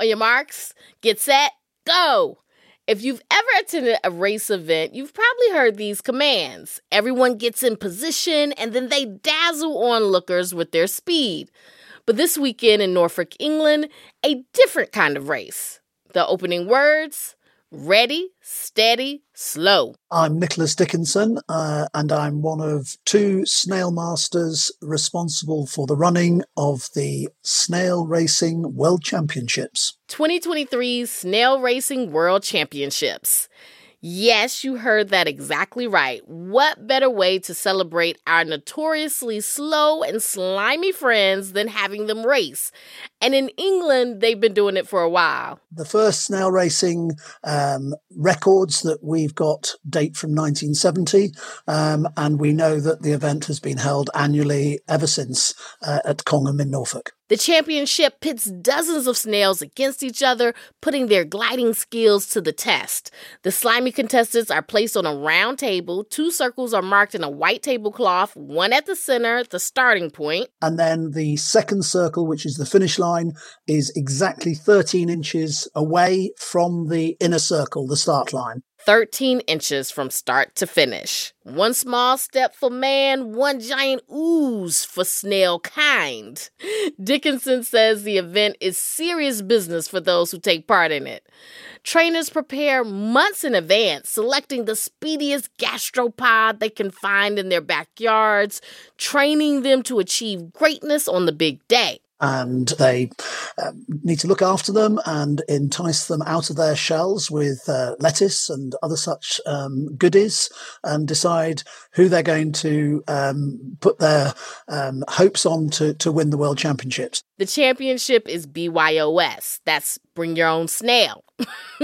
On your marks, get set, go. If you've ever attended a race event, you've probably heard these commands. Everyone gets in position and then they dazzle onlookers with their speed. But this weekend in Norfolk, England, a different kind of race. The opening words ready, steady, slow. I'm Nicholas Dickinson, uh, and I'm one of two snail masters responsible for the running of the Snail Racing World Championships. 2023 Snail Racing World Championships. Yes, you heard that exactly right. What better way to celebrate our notoriously slow and slimy friends than having them race? And in England, they've been doing it for a while. The first snail racing um, records that we've got date from 1970, um, and we know that the event has been held annually ever since uh, at Congham in Norfolk. The championship pits dozens of snails against each other, putting their gliding skills to the test. The slimy contestants are placed on a round table. Two circles are marked in a white tablecloth, one at the center, the starting point. And then the second circle, which is the finish line, is exactly 13 inches away from the inner circle, the start line. 13 inches from start to finish. One small step for man, one giant ooze for snail kind. Dickinson says the event is serious business for those who take part in it. Trainers prepare months in advance, selecting the speediest gastropod they can find in their backyards, training them to achieve greatness on the big day and they um, need to look after them and entice them out of their shells with uh, lettuce and other such um, goodies and decide who they're going to um, put their um, hopes on to, to win the world championships. The championship is BYOS. That's bring your own snail.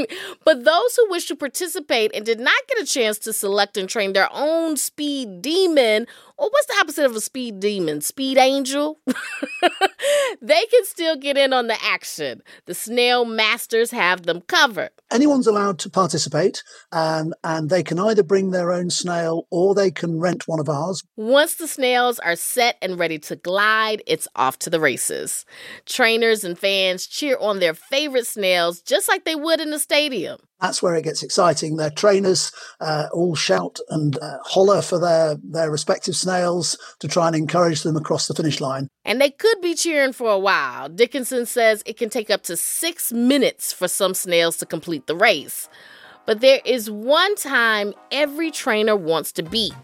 but those who wish to participate and did not get a chance to select and train their own speed demon, or what's the opposite of a speed demon? Speed angel? they can still get in on the action. The snail masters have them covered. Anyone's allowed to participate, um, and they can either bring their own snail or they can rent one of ours. Once the snails are set and ready to glide, it's off to the races. Trainers and fans cheer on their favorite snails just like they would in the stadium. That's where it gets exciting. Their trainers uh, all shout and uh, holler for their, their respective snails to try and encourage them across the finish line. And they could be cheering for a while. Dickinson says it can take up to six minutes for some snails to complete the race. But there is one time every trainer wants to beat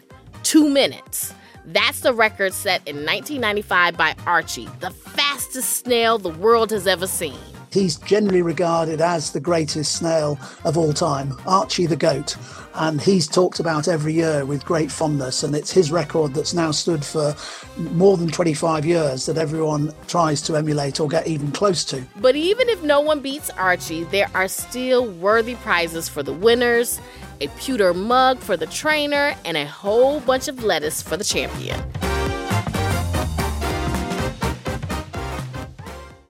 two minutes. That's the record set in 1995 by Archie, the fastest snail the world has ever seen. He's generally regarded as the greatest snail of all time, Archie the goat. And he's talked about every year with great fondness. And it's his record that's now stood for more than 25 years that everyone tries to emulate or get even close to. But even if no one beats Archie, there are still worthy prizes for the winners, a pewter mug for the trainer, and a whole bunch of lettuce for the champion.